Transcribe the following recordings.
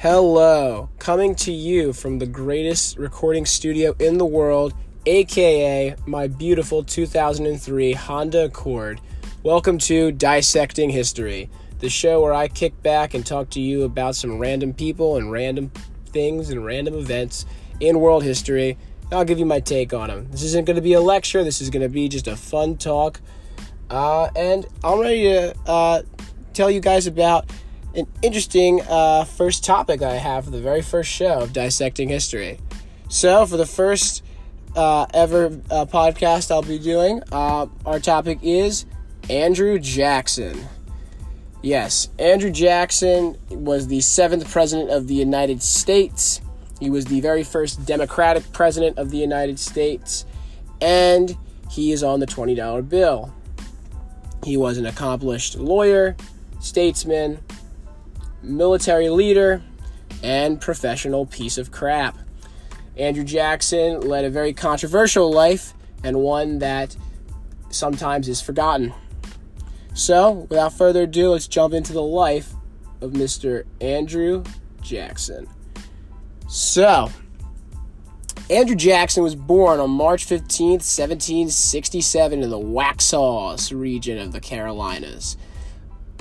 Hello, coming to you from the greatest recording studio in the world, aka my beautiful 2003 Honda Accord. Welcome to Dissecting History, the show where I kick back and talk to you about some random people and random things and random events in world history. I'll give you my take on them. This isn't going to be a lecture, this is going to be just a fun talk. Uh, and I'm ready to uh, tell you guys about an interesting uh, first topic I have for the very first show of Dissecting History. So, for the first uh, ever uh, podcast I'll be doing, uh, our topic is Andrew Jackson. Yes, Andrew Jackson was the seventh president of the United States. He was the very first Democratic president of the United States, and he is on the $20 bill. He was an accomplished lawyer, statesman, military leader, and professional piece of crap. Andrew Jackson led a very controversial life and one that sometimes is forgotten. So, without further ado, let's jump into the life of Mr. Andrew Jackson. So, Andrew Jackson was born on March 15th, 1767, in the Waxhaws region of the Carolinas.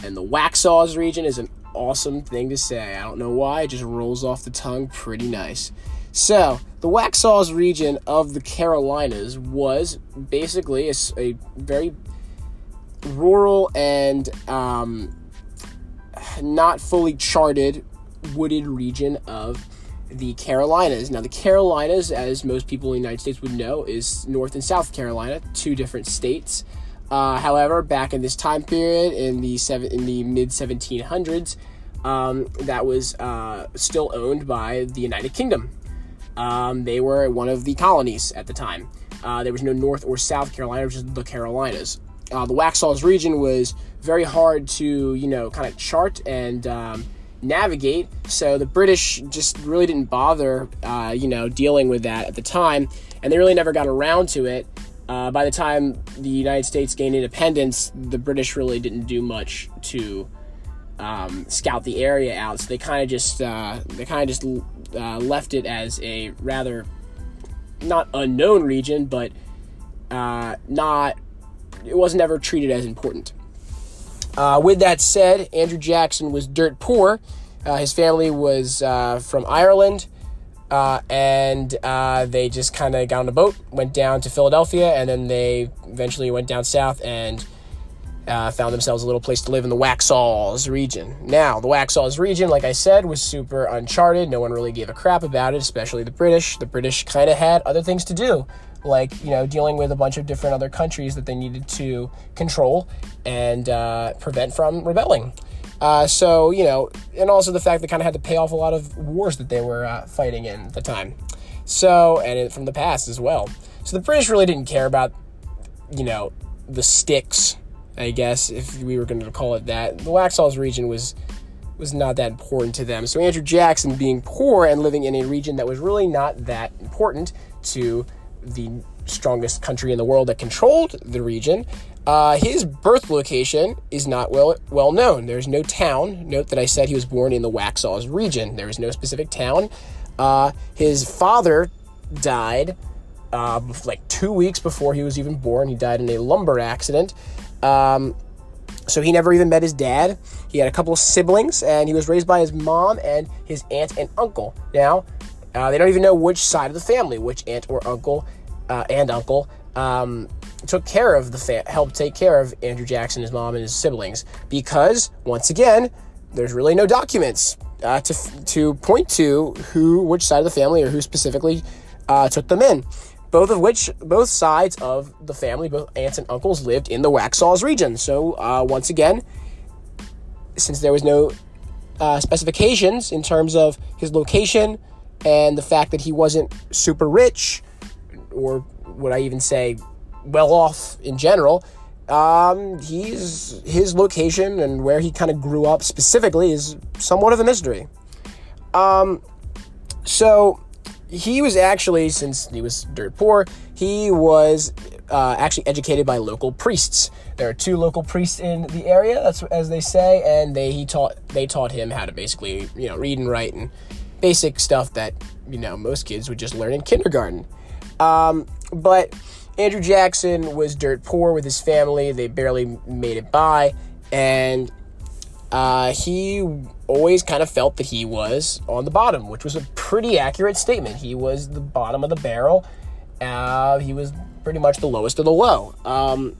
And the Waxhaws region is an awesome thing to say. I don't know why, it just rolls off the tongue pretty nice. So, the Waxhaws region of the Carolinas was basically a, a very rural and um, not fully charted wooded region of the Carolinas. Now, the Carolinas, as most people in the United States would know, is North and South Carolina, two different states. Uh, however, back in this time period, in the seven, in the mid 1700s, um, that was uh, still owned by the United Kingdom. Um, they were one of the colonies at the time. Uh, there was no North or South Carolina, which is the Carolinas. Uh, the Waxhaws region was very hard to, you know, kind of chart and um, navigate. So the British just really didn't bother, uh, you know, dealing with that at the time, and they really never got around to it. Uh, by the time the United States gained independence, the British really didn't do much to um, scout the area out. So they kind of just uh, they kind of just uh, left it as a rather not unknown region, but uh, not it wasn't ever treated as important. Uh, with that said, Andrew Jackson was dirt poor. Uh, his family was from Ireland. Uh, and uh, they just kind of got on a boat, went down to Philadelphia, and then they eventually went down south and uh, found themselves a little place to live in the Waxhaws region. Now, the Waxhaws region, like I said, was super uncharted. No one really gave a crap about it, especially the British. The British kind of had other things to do, like you know dealing with a bunch of different other countries that they needed to control and uh, prevent from rebelling. Uh, so, you know, and also the fact they kind of had to pay off a lot of wars that they were uh, fighting in at the time. So, and it, from the past as well. So the British really didn't care about, you know, the sticks, I guess, if we were going to call it that. The Waxhaws region was was not that important to them. So Andrew Jackson being poor and living in a region that was really not that important to the strongest country in the world that controlled the region, uh, his birth location is not well well known. There's no town. Note that I said he was born in the Waxhaws region. There is no specific town. Uh, his father died uh, like two weeks before he was even born. He died in a lumber accident. Um, so he never even met his dad. He had a couple of siblings, and he was raised by his mom and his aunt and uncle. Now, uh, they don't even know which side of the family, which aunt or uncle uh, and uncle um, took care of the fa- helped take care of Andrew Jackson, his mom, and his siblings because once again, there's really no documents uh, to to point to who, which side of the family, or who specifically uh, took them in. Both of which, both sides of the family, both aunts and uncles, lived in the Waxhaws region. So uh, once again, since there was no uh, specifications in terms of his location and the fact that he wasn't super rich, or would I even say well off in general. Um, he's his location and where he kind of grew up specifically is somewhat of a mystery. Um, so he was actually, since he was dirt poor, he was uh, actually educated by local priests. There are two local priests in the area, that's as they say, and they he taught they taught him how to basically you know read and write and basic stuff that you know most kids would just learn in kindergarten. Um, but Andrew Jackson was dirt poor with his family; they barely made it by, and uh, he always kind of felt that he was on the bottom, which was a pretty accurate statement. He was the bottom of the barrel. Uh, he was pretty much the lowest of the low. Um,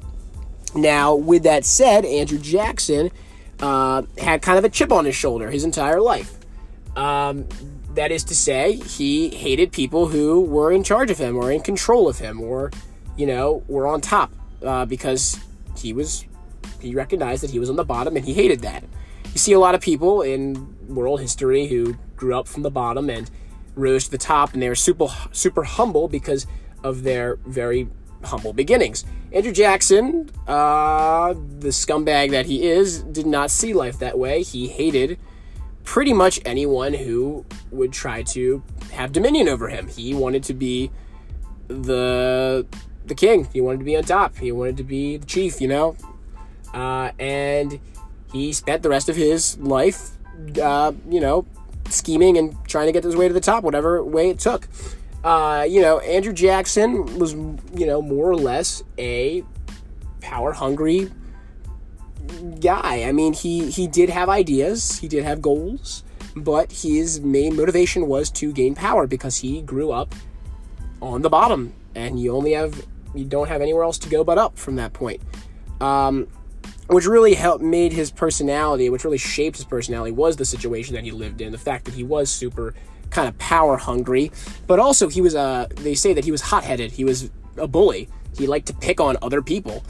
now, with that said, Andrew Jackson uh, had kind of a chip on his shoulder his entire life. Um, that is to say, he hated people who were in charge of him or in control of him or, you know, were on top uh, because he was, he recognized that he was on the bottom and he hated that. You see a lot of people in world history who grew up from the bottom and rose to the top and they were super, super humble because of their very humble beginnings. Andrew Jackson, uh, the scumbag that he is, did not see life that way. He hated pretty much anyone who would try to have dominion over him. He wanted to be the the king. He wanted to be on top. He wanted to be the chief, you know. Uh, and he spent the rest of his life, uh, you know, scheming and trying to get his way to the top, whatever way it took. Uh, you know, Andrew Jackson was, you know, more or less a power hungry guy. I mean, he he did have ideas, he did have goals, but his main motivation was to gain power because he grew up on the bottom, and you only have you don't have anywhere else to go but up from that point. Um, which really helped made his personality, which really shaped his personality, was the situation that he lived in. The fact that he was super kind of power hungry, but also he was uh they say that he was hot headed. He was a bully. He liked to pick on other people,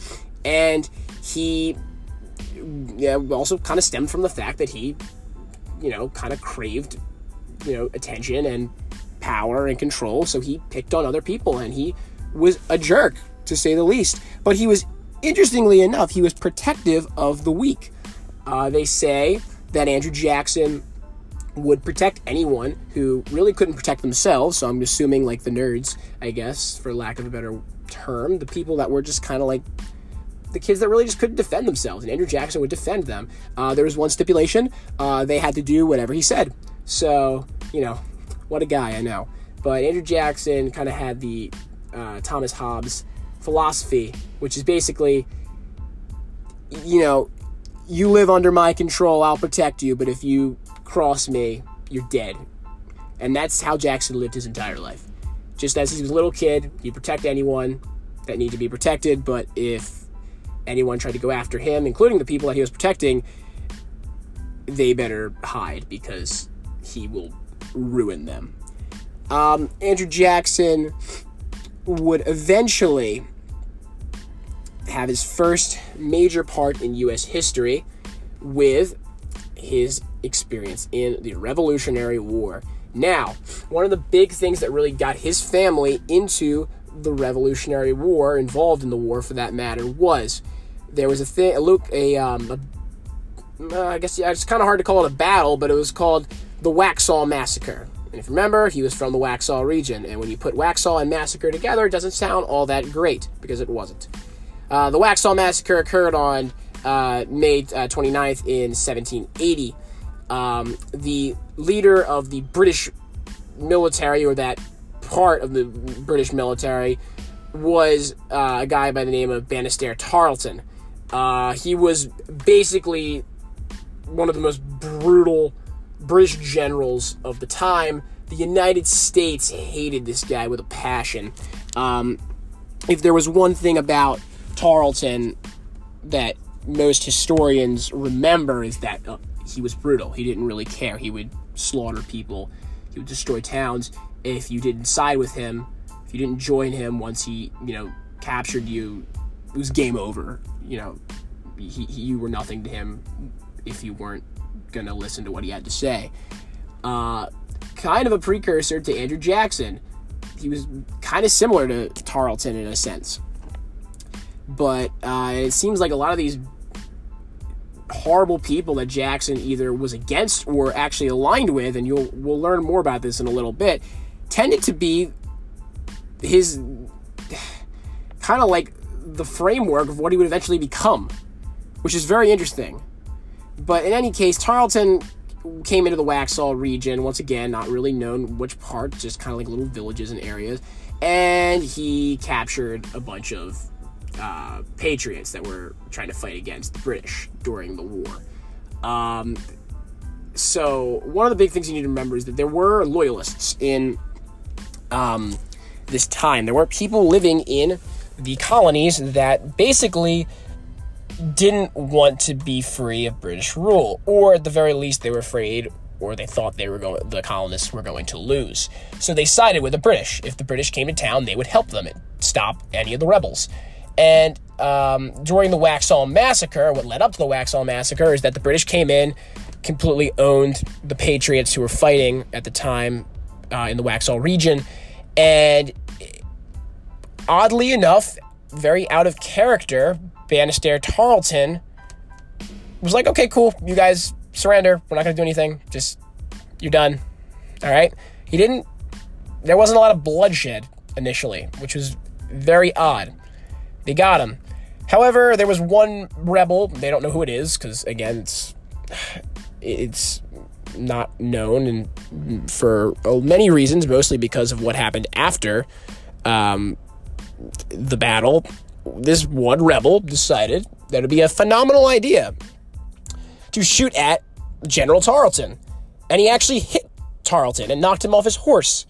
and he yeah, also kind of stemmed from the fact that he, you know, kind of craved, you know, attention and power and control. So he picked on other people, and he was a jerk to say the least. But he was, interestingly enough, he was protective of the weak. Uh, they say that Andrew Jackson would protect anyone who really couldn't protect themselves. So I'm assuming like the nerds, I guess, for lack of a better term, the people that were just kind of like the kids that really just couldn't defend themselves, and Andrew Jackson would defend them. Uh, there was one stipulation: uh, they had to do whatever he said. So you know, what a guy, I know. But Andrew Jackson kind of had the uh, Thomas Hobbes philosophy, which is basically, you know, you live under my control, I'll protect you, but if you cross me, you're dead. And that's how Jackson lived his entire life. Just as he was a little kid, he'd protect anyone that need to be protected, but if anyone tried to go after him, including the people that he was protecting, they better hide because he will ruin them. Um, Andrew Jackson would eventually have his first major part in U.S. history with his experience in the Revolutionary War. Now, one of the big things that really got his family into the Revolutionary War, involved in the war for that matter, was there was a thing, a look, a, um, a uh, I guess yeah, it's kind of hard to call it a battle, but it was called the Waxhaw Massacre. And if you remember, he was from the Waxhaw region, and when you put Waxhaw and Massacre together, it doesn't sound all that great because it wasn't. Uh, the Waxhaw Massacre occurred on uh, May uh, 29th in 1780. Um, the leader of the British military, or that part of the British military, was uh, a guy by the name of Banastre Tarleton. Uh, he was basically one of the most brutal British generals of the time. The United States hated this guy with a passion. Um, if there was one thing about Tarleton that most historians remember is that uh, he was brutal. He didn't really care. He would slaughter people. He would destroy towns. If you didn't side with him, if you didn't join him once he, you know, captured you, it was game over. You know, he, he, you were nothing to him if you weren't gonna listen to what he had to say. Uh, kind of a precursor to Andrew Jackson. He was kind of similar to Tarleton in a sense, but uh, it seems like a lot of these horrible people that Jackson either was against or actually aligned with, and you'll we'll learn more about this in a little bit, tended to be his kind of like the framework of what he would eventually become, which is very interesting. But in any case, Tarleton came into the Waxhaw region, once again, not really known which part, just kind of like little villages and areas. And he captured a bunch of uh, patriots that were trying to fight against the British during the war. Um, so, one of the big things you need to remember is that there were loyalists in um, this time. There were people living in the colonies that basically didn't want to be free of British rule, or at the very least, they were afraid or they thought they were going the colonists were going to lose. So they sided with the British. If the British came to town, they would help them stop any of the rebels. And um, during the Waxhaw Massacre, what led up to the Waxhaw Massacre is that the British came in, completely owned the Patriots who were fighting at the time uh, in the Waxhaw region, and oddly enough, very out of character, Banastre Tarleton was like, okay, cool, you guys surrender. We're not going to do anything. Just, you're done. All right? He didn't, there wasn't a lot of bloodshed initially, which was very odd. They got him. However, there was one rebel, they don't know who it is, because again, it's, it's not known and for many reasons, mostly because of what happened after um, the battle. This one rebel decided that it'd be a phenomenal idea to shoot at General Tarleton. And he actually hit Tarleton and knocked him off his horse.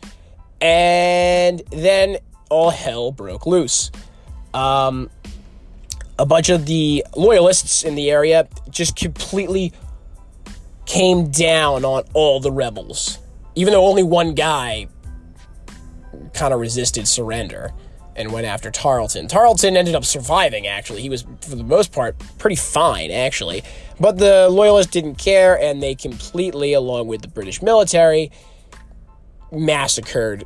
And then all hell broke loose. Um, a bunch of the loyalists in the area just completely came down on all the rebels, even though only one guy kind of resisted surrender and went after Tarleton. Tarleton ended up surviving, actually. He was, for the most part, pretty fine, actually. But the Loyalists didn't care, and they completely, along with the British military, massacred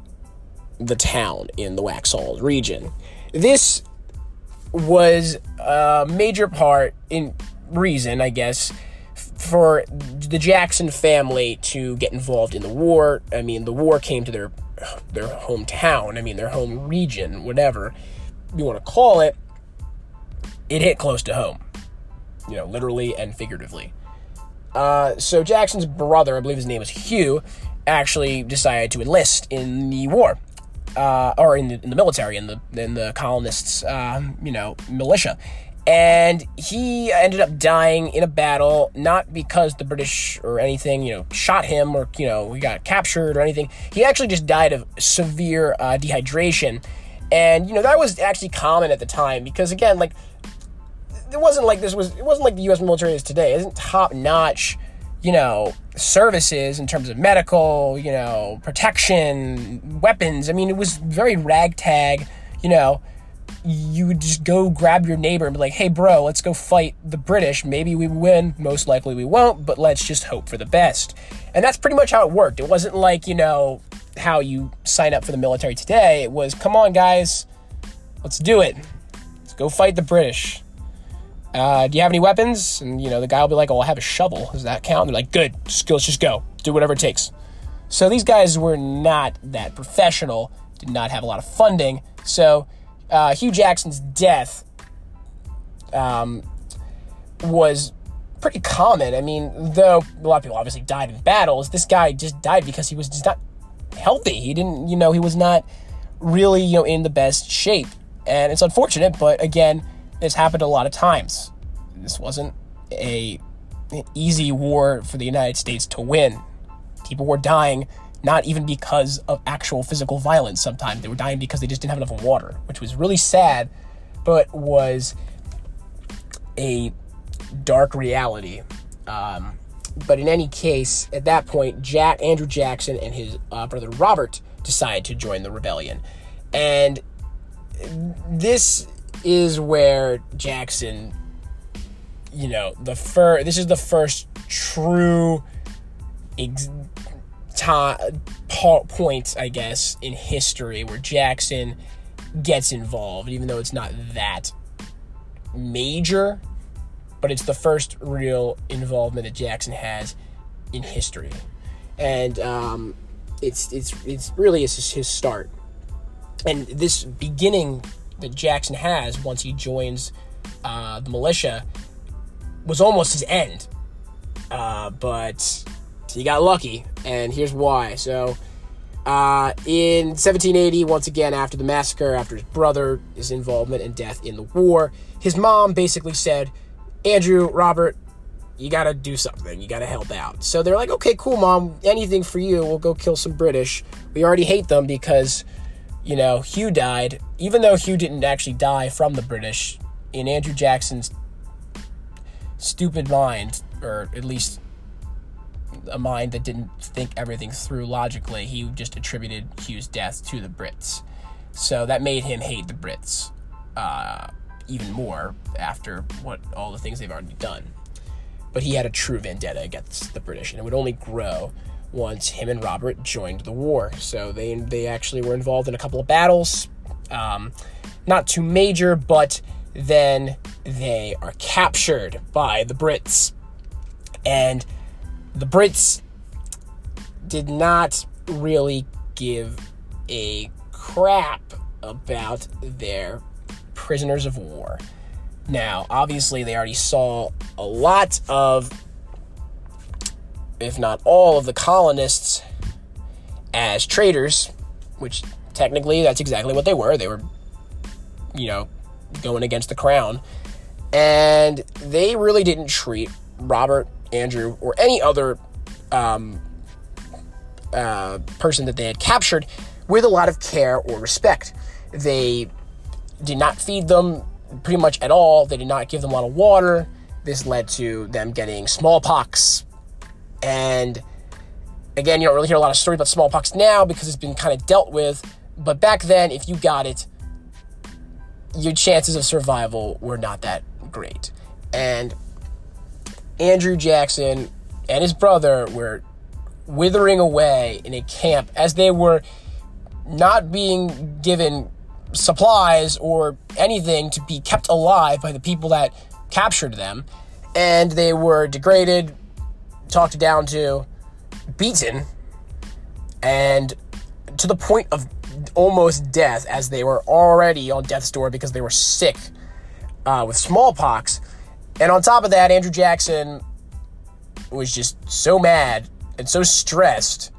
the town in the Waxhaw region. This was a major part in reason, I guess, for the Jackson family to get involved in the war. I mean, the war came to their their hometown, I mean their home region, whatever you want to call it, it hit close to home, you know, literally and figuratively. Uh, so Jackson's brother, I believe his name was Hugh, actually decided to enlist in the war, uh, or in the, in the military, in the in the colonists, um, you know, militia, and he ended up dying in a battle not because the british or anything you know shot him or you know he got captured or anything. He actually just died of severe uh, dehydration. And you know that was actually common at the time because again like it wasn't like this was it wasn't like the us military is today. It isn't top notch you know services in terms of medical you know protection weapons. I mean it was very ragtag you know you would just go grab your neighbor and be like, hey, bro, let's go fight the British. Maybe we win. Most likely we won't, but let's just hope for the best. And that's pretty much how it worked. It wasn't like, you know, how you sign up for the military today. It was, come on, guys, let's do it. Let's go fight the British. Uh, do you have any weapons? And, you know, the guy will be like, oh, I have a shovel. Does that count? And they're like, good, just, let's just go. Do whatever it takes. So these guys were not that professional, did not have a lot of funding. So, uh, Hugh Jackson's death um, was pretty common. I mean, though a lot of people obviously died in battles, this guy just died because he was just not healthy. He didn't, you know, he was not really, you know, in the best shape. And it's unfortunate, but again, this happened a lot of times. This wasn't a an easy war for the United States to win. People were dying not even because of actual physical violence sometimes. They were dying because they just didn't have enough water, which was really sad, but was a dark reality. Um, but in any case, at that point, Jack Andrew Jackson and his uh, brother Robert decide to join the rebellion, and this is where Jackson, you know, the fir- This is the first true ex- time point, I guess, in history where Jackson gets involved, even though it's not that major, but it's the first real involvement that Jackson has in history, and um, it's it's it's really is his start. And this beginning that Jackson has once he joins uh, the militia was almost his end. Uh, but he got lucky, and here's why. So, uh, in 1780, once again, after the massacre, after his brother's involvement and death in the war, his mom basically said, Andrew, Robert, you gotta do something. You gotta help out. So they're like, okay, cool, mom, anything for you. We'll go kill some British. We already hate them because, you know, Hugh died. Even though Hugh didn't actually die from the British, in Andrew Jackson's stupid mind, or at least a mind that didn't think everything through logically, he just attributed Hugh's death to the Brits. So that made him hate the Brits uh, even more after what all the things they've already done. But he had a true vendetta against the British, and it would only grow once him and Robert joined the war. So they they actually were involved in a couple of battles, um, not too major, but then they are captured by the Brits, and the Brits did not really give a crap about their prisoners of war. Now, obviously, they already saw a lot of, if not all, of the colonists as traitors, which technically that's exactly what they were. They were, you know, going against the crown. And they really didn't treat Robert, Andrew, or any other um, uh, person that they had captured with a lot of care or respect. They did not feed them pretty much at all. They did not give them a lot of water. This led to them getting smallpox. And again, you don't really hear a lot of stories about smallpox now because it's been kind of dealt with. But back then, if you got it, your chances of survival were not that great. And Andrew Jackson and his brother were withering away in a camp as they were not being given supplies or anything to be kept alive by the people that captured them. And they were degraded, talked down to, beaten, and to the point of almost death as they were already on death's door because they were sick uh, with smallpox. And on top of that, Andrew Jackson was just so mad and so stressed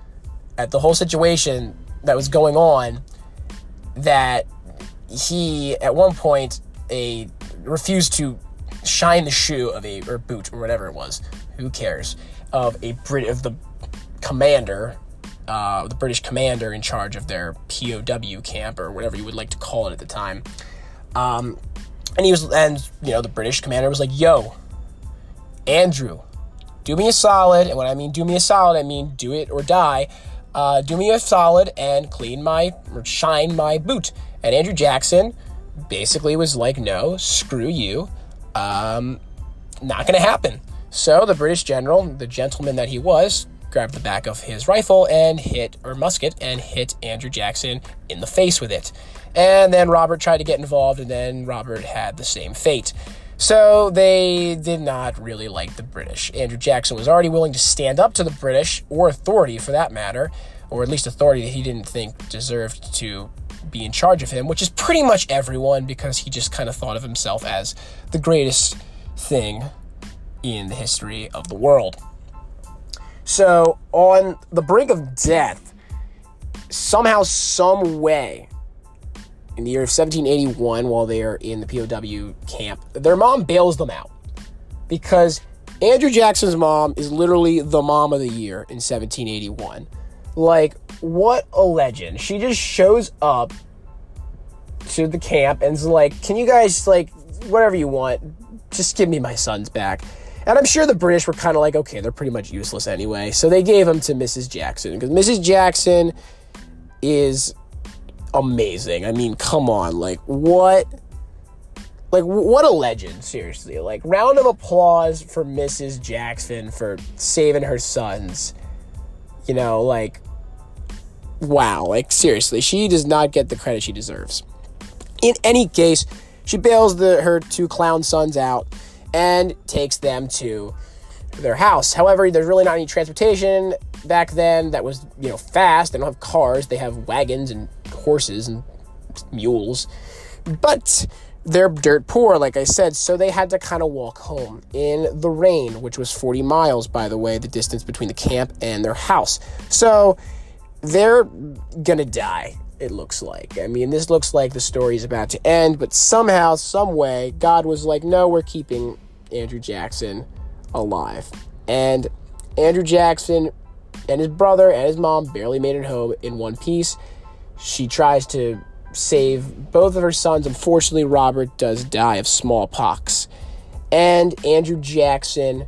at the whole situation that was going on that he at one point a refused to shine the shoe of a or boot or whatever it was who cares of a Brit of the commander uh, the British commander in charge of their POW camp or whatever you would like to call it at the time. Um, and he was, and you know, the British commander was like, "Yo, Andrew, do me a solid." And when I mean do me a solid, I mean do it or die. Uh, do me a solid and clean my or shine my boot. And Andrew Jackson basically was like, "No, screw you, um, not gonna happen." So the British general, the gentleman that he was, grabbed the back of his rifle and hit, or musket, and hit Andrew Jackson in the face with it. And then Robert tried to get involved, and then Robert had the same fate. So they did not really like the British. Andrew Jackson was already willing to stand up to the British, or authority for that matter, or at least authority that he didn't think deserved to be in charge of him, which is pretty much everyone because he just kind of thought of himself as the greatest thing in the history of the world. So, on the brink of death, somehow, some way, in the year of 1781, while they are in the POW camp, their mom bails them out because Andrew Jackson's mom is literally the mom of the year in 1781. Like, what a legend. She just shows up to the camp and's like, Can you guys, like, whatever you want, just give me my sons back. And I'm sure the British were kind of like, okay, they're pretty much useless anyway. So they gave them to Mrs. Jackson because Mrs. Jackson is amazing. I mean, come on. Like, what? Like, what a legend, seriously. Like, round of applause for Mrs. Jackson for saving her sons. You know, like, wow. Like, seriously, she does not get the credit she deserves. In any case, she bails the, her two clown sons out and takes them to their house. However, there's really not any transportation back then that was, you know, fast. They don't have cars, they have wagons and horses and mules. But they're dirt poor, like I said, so they had to kind of walk home in the rain, which was 40 miles, by the way, the distance between the camp and their house. So they're gonna die, it looks like. I mean, this looks like the story is about to end, but somehow, some way, God was like, no, we're keeping Andrew Jackson alive. And Andrew Jackson and his brother and his mom barely made it home in one piece. She tries to save both of her sons. Unfortunately, Robert does die of smallpox. And Andrew Jackson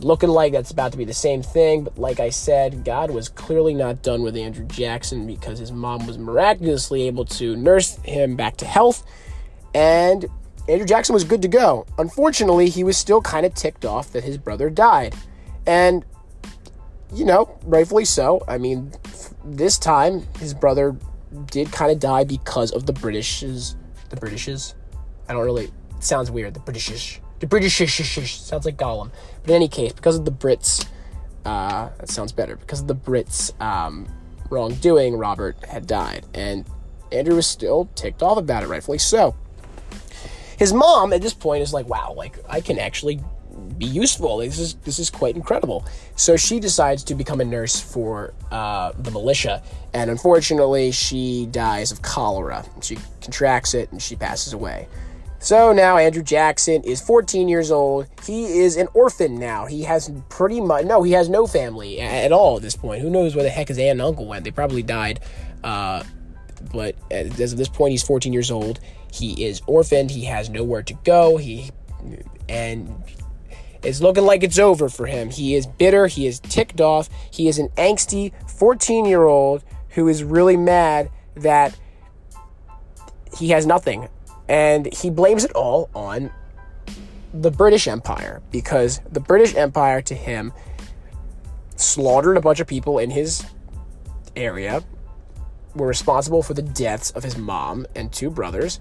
looking like that's about to be the same thing. But like I said, God was clearly not done with Andrew Jackson because his mom was miraculously able to nurse him back to health. And Andrew Jackson was good to go. Unfortunately, he was still kind of ticked off that his brother died. And, you know, rightfully so. I mean, this time his brother did kind of die because of the British's. The British's? I don't really. Sounds weird. The Britishish. The British sounds like Gollum. But in any case, because of the Brits, uh, that sounds better. Because of the Brits' um, wrongdoing, Robert had died. And Andrew was still ticked off about it, rightfully so. His mom at this point is like, wow, like I can actually be useful. This is this is quite incredible. So she decides to become a nurse for uh, the militia, and unfortunately, she dies of cholera. She contracts it, and she passes away. So now Andrew Jackson is 14 years old. He is an orphan now. He has pretty much no, he has no family at all at this point. Who knows where the heck his aunt and uncle went? They probably died. Uh, but as of this point, he's 14 years old. He is orphaned. He has nowhere to go. He and it's looking like it's over for him. He is bitter. He is ticked off. He is an angsty 14 year old who is really mad that he has nothing. And he blames it all on the British Empire because the British Empire to him slaughtered a bunch of people in his area, were responsible for the deaths of his mom and two brothers,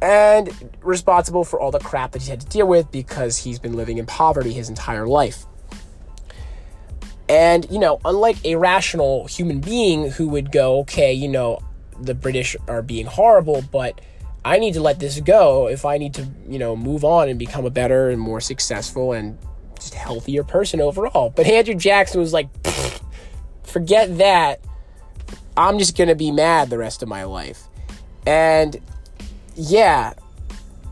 and responsible for all the crap that he had to deal with because he's been living in poverty his entire life. And, you know, unlike a rational human being who would go, okay, you know, the British are being horrible, but I need to let this go if I need to, you know, move on and become a better and more successful and just healthier person overall. But Andrew Jackson was like, forget that. I'm just going to be mad the rest of my life. And yeah,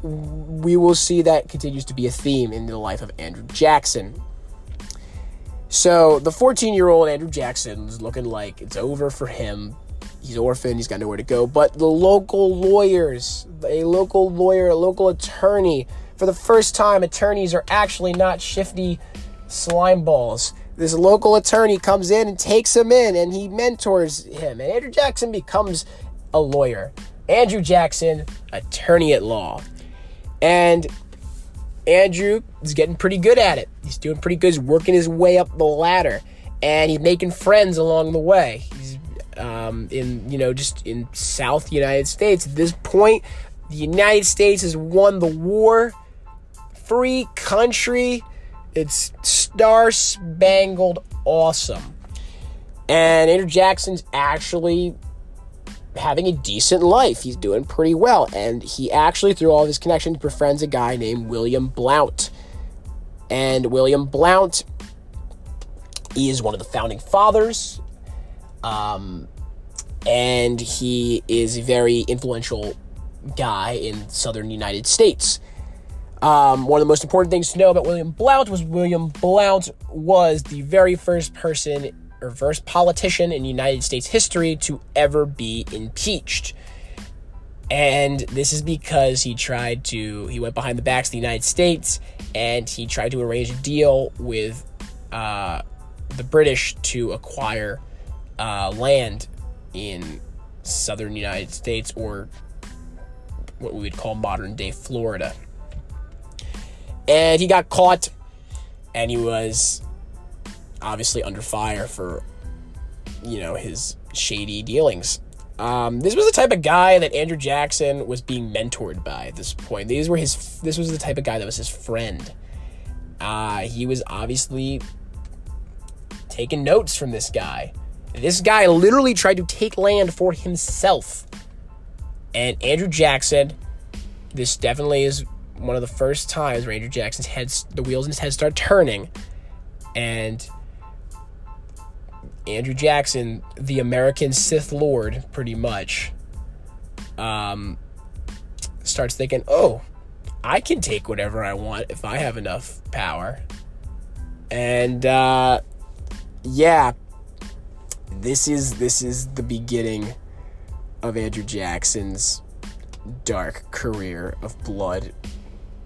we will see that continues to be a theme in the life of Andrew Jackson. So the 14 year old Andrew Jackson is looking like it's over for him. He's orphaned, he's got nowhere to go. But the local lawyers, a local lawyer, a local attorney, for the first time, attorneys are actually not shifty slime balls. This local attorney comes in and takes him in and he mentors him. And Andrew Jackson becomes a lawyer. Andrew Jackson, attorney at law. And Andrew is getting pretty good at it. He's doing pretty good. He's working his way up the ladder, and he's making friends along the way. He's um, in you know just in South United States. At this point, the United States has won the war. Free country. It's star spangled awesome. And Andrew Jackson's actually having a decent life. He's doing pretty well. And he actually, through all of his connections, befriends a guy named William Blount. And William Blount he is one of the founding fathers. Um, and he is a very influential guy in southern United States. Um, one of the most important things to know about William Blount was William Blount was the very first person or first politician in United States history to ever be impeached. And this is because he tried to, he went behind the backs of the United States and he tried to arrange a deal with uh, the British to acquire uh, land in southern United States or what we would call modern day Florida. And he got caught and he was obviously under fire for, you know, his shady dealings. Um, this was the type of guy that Andrew Jackson was being mentored by at this point. These were his. This was the type of guy that was his friend. Uh, he was obviously taking notes from this guy. This guy literally tried to take land for himself. And Andrew Jackson this definitely is one of the first times where Andrew Jackson's head, the wheels in his head start turning, and Andrew Jackson, the American Sith Lord, pretty much, um, starts thinking, oh, I can take whatever I want if I have enough power. And uh, yeah, this is this is the beginning of Andrew Jackson's dark career of blood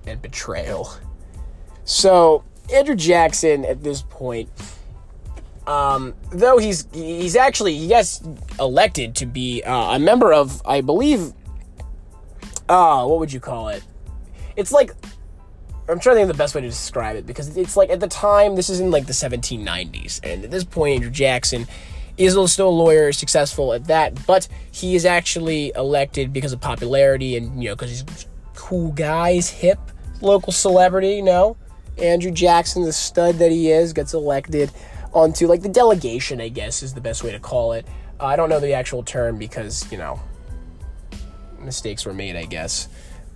and betrayal. So, Andrew Jackson at this point um, though he's he's actually he gets elected to be uh, a member of I believe uh what would you call it? It's like I'm trying to think of the best way to describe it because it's like at the time this is in like the 1790s and at this point Andrew Jackson is still a lawyer, successful at that, but he is actually elected because of popularity and you know because he's cool guys, hip, local celebrity. You know, Andrew Jackson, the stud that he is, gets elected onto like the delegation. I guess is the best way to call it. Uh, I don't know the actual term because you know mistakes were made. I guess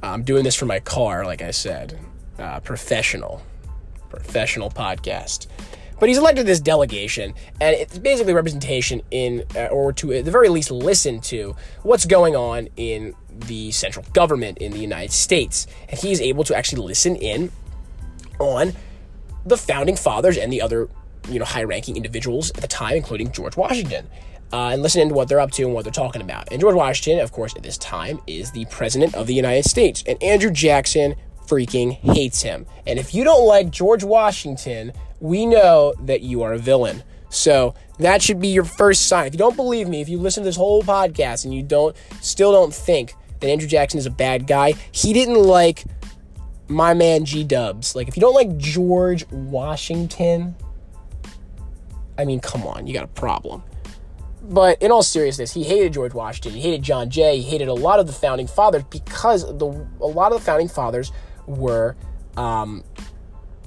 I'm doing this for my car, like I said, uh, professional, professional podcast. But he's elected this delegation, and it's basically representation in, uh, or to at the very least, listen to what's going on in the central government in the United States. And he's able to actually listen in on the founding fathers and the other, you know, high-ranking individuals at the time, including George Washington. Uh, and listen to what they're up to and what they're talking about. And George Washington, of course, at this time is the president of the United States. And Andrew Jackson freaking hates him. And if you don't like George Washington, we know that you are a villain. So that should be your first sign. If you don't believe me, if you listen to this whole podcast and you don't still don't think that Andrew Jackson is a bad guy, he didn't like my man G Dubs. Like if you don't like George Washington, I mean, come on, you got a problem. But in all seriousness, he hated George Washington. He hated John Jay. He hated a lot of the founding fathers because the a lot of the founding fathers were um,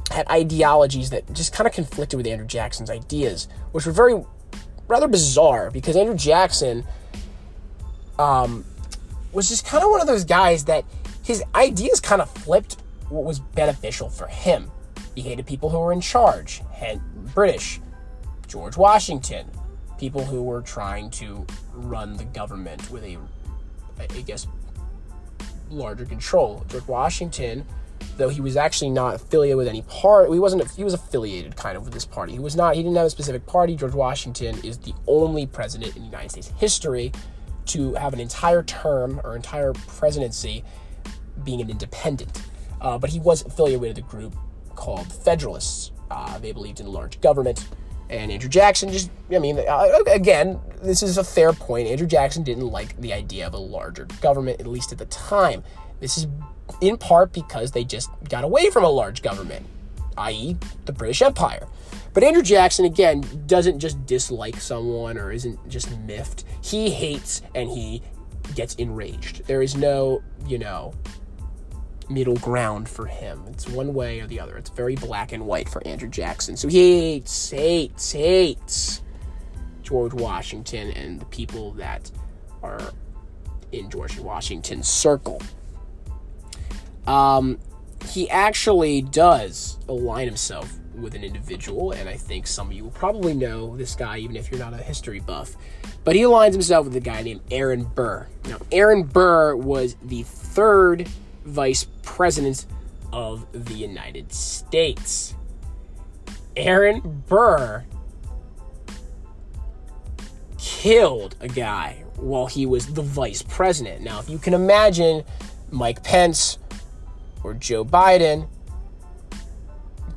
had ideologies that just kind of conflicted with Andrew Jackson's ideas, which were very rather bizarre because Andrew Jackson um, was just kind of one of those guys that his ideas kind of flipped what was beneficial for him. He hated people who were in charge, and British, George Washington, people who were trying to run the government with a, I guess, larger control. George Washington though he was actually not affiliated with any party. He wasn't. He was affiliated kind of with this party. He was not. He didn't have a specific party. George Washington is the only president in United States history to have an entire term or entire presidency being an independent. Uh, but he was affiliated with a group called Federalists. Uh, they believed in a large government. And Andrew Jackson just, I mean, uh, again, this is a fair point. Andrew Jackson didn't like the idea of a larger government, at least at the time. This is in part because they just got away from a large government, i.e., the British Empire. But Andrew Jackson, again, doesn't just dislike someone or isn't just miffed. He hates and he gets enraged. There is no, you know, middle ground for him. It's one way or the other. It's very black and white for Andrew Jackson. So he hates, hates, hates George Washington and the people that are in George Washington's circle. Um, he actually does align himself with an individual, and I think some of you will probably know this guy, even if you're not a history buff. But he aligns himself with a guy named Aaron Burr. Now, Aaron Burr was the third vice president of the United States. Aaron Burr killed a guy while he was the vice president. Now, if you can imagine Mike Pence or Joe Biden,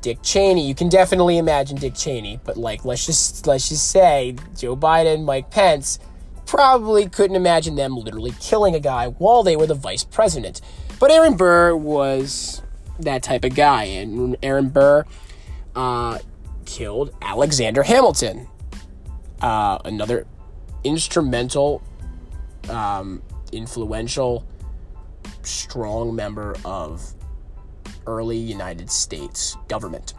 Dick Cheney. You can definitely imagine Dick Cheney, but like let's just let's just say Joe Biden, Mike Pence probably couldn't imagine them literally killing a guy while they were the vice president. But Aaron Burr was that type of guy, and Aaron Burr uh, killed Alexander Hamilton, uh, another instrumental, um, influential strong member of early United States government.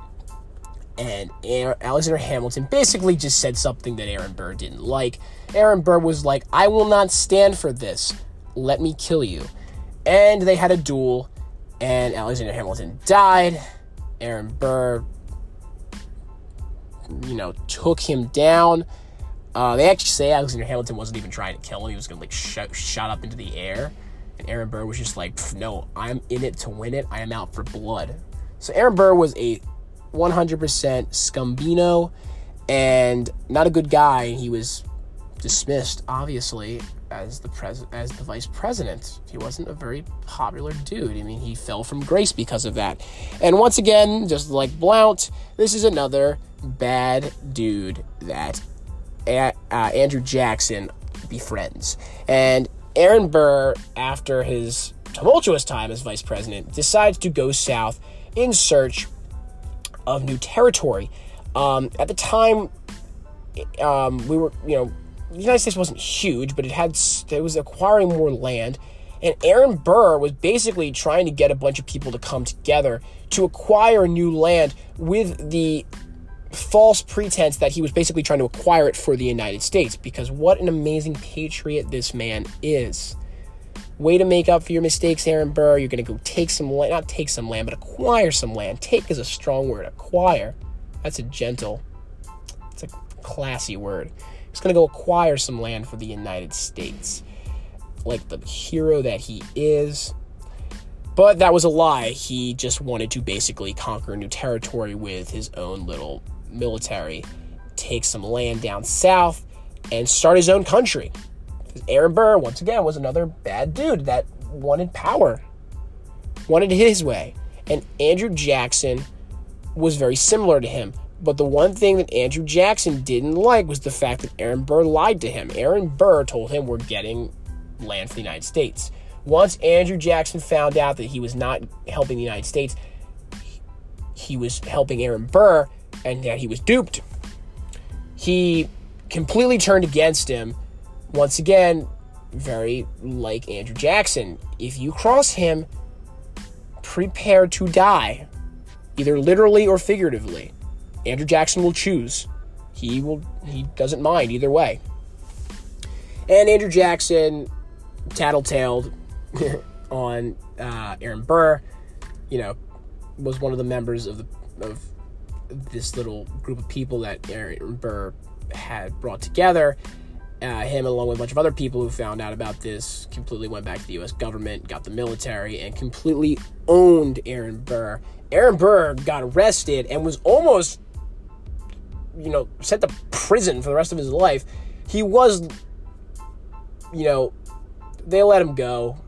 And Alexander Hamilton basically just said something that Aaron Burr didn't like. Aaron Burr was like, I will not stand for this. Let me kill you. And they had a duel, and Alexander Hamilton died. Aaron Burr, you know, took him down. Uh, they actually say Alexander Hamilton wasn't even trying to kill him; he was gonna like sh- shot up into the air. And Aaron Burr was just like, "No, I'm in it to win it. I am out for blood." So Aaron Burr was a 100% scumbino and not a good guy. He was dismissed, obviously, as the pres- as the vice president. He wasn't a very popular dude. I mean, he fell from grace because of that. And once again, just like Blount, this is another bad dude that uh, Andrew Jackson befriends. And Aaron Burr, after his tumultuous time as vice president, decides to go south in search of new territory. Um, at the time, um, we were, you know, the United States wasn't huge, but it had it was acquiring more land, and Aaron Burr was basically trying to get a bunch of people to come together to acquire new land with the false pretense that he was basically trying to acquire it for the United States. Because what an amazing patriot this man is. Way to make up for your mistakes, Aaron Burr. You're going to go take some land, not take some land, but acquire some land. Take is a strong word. Acquire. That's a gentle, it's a classy word. He's going to go acquire some land for the United States. Like the hero that he is. But that was a lie. He just wanted to basically conquer new territory with his own little military, take some land down south, and start his own country. Aaron Burr, once again, was another bad dude that wanted power, wanted his way. And Andrew Jackson was very similar to him. But the one thing that Andrew Jackson didn't like was the fact that Aaron Burr lied to him. Aaron Burr told him we're getting land for the United States. Once Andrew Jackson found out that he was not helping the United States, he was helping Aaron Burr and that he was duped. He completely turned against him once again, very like Andrew Jackson. If you cross him, prepare to die, either literally or figuratively. Andrew Jackson will choose. He will. He doesn't mind either way. And Andrew Jackson tattletaled on uh, Aaron Burr. You know, was one of the members of the of this little group of people that Aaron Burr had brought together uh, him, along with a bunch of other people who found out about this, completely went back to the U.S. government, got the military, and completely owned Aaron Burr. Aaron Burr got arrested and was almost, you know, sent to prison for the rest of his life. He was, you know, they let him go,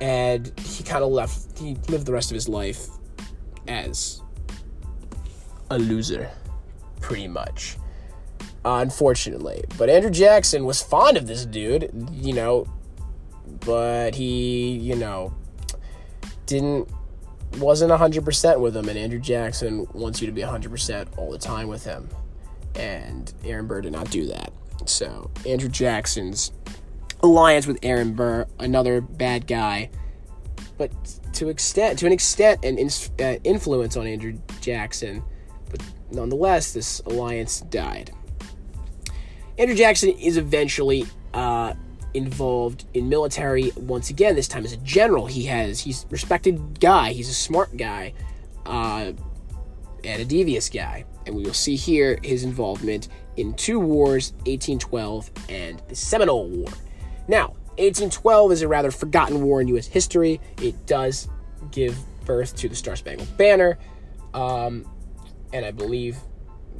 and he kind of left. He lived the rest of his life as a loser, pretty much unfortunately. But Andrew Jackson was fond of this dude, you know, but he, you know, didn't wasn't 100% with him and Andrew Jackson wants you to be 100% all the time with him. And Aaron Burr did not do that. So, Andrew Jackson's alliance with Aaron Burr, another bad guy, but to extent to an extent an uh, influence on Andrew Jackson, but nonetheless this alliance died. Andrew Jackson is eventually uh, involved in military once again. This time as a general. He has he's respected guy. He's a smart guy, uh, and a devious guy. And we will see here his involvement in two wars, 1812 and the Seminole War. Now, 1812 is a rather forgotten war in U.S. history. It does give birth to the Star Spangled Banner, um, and I believe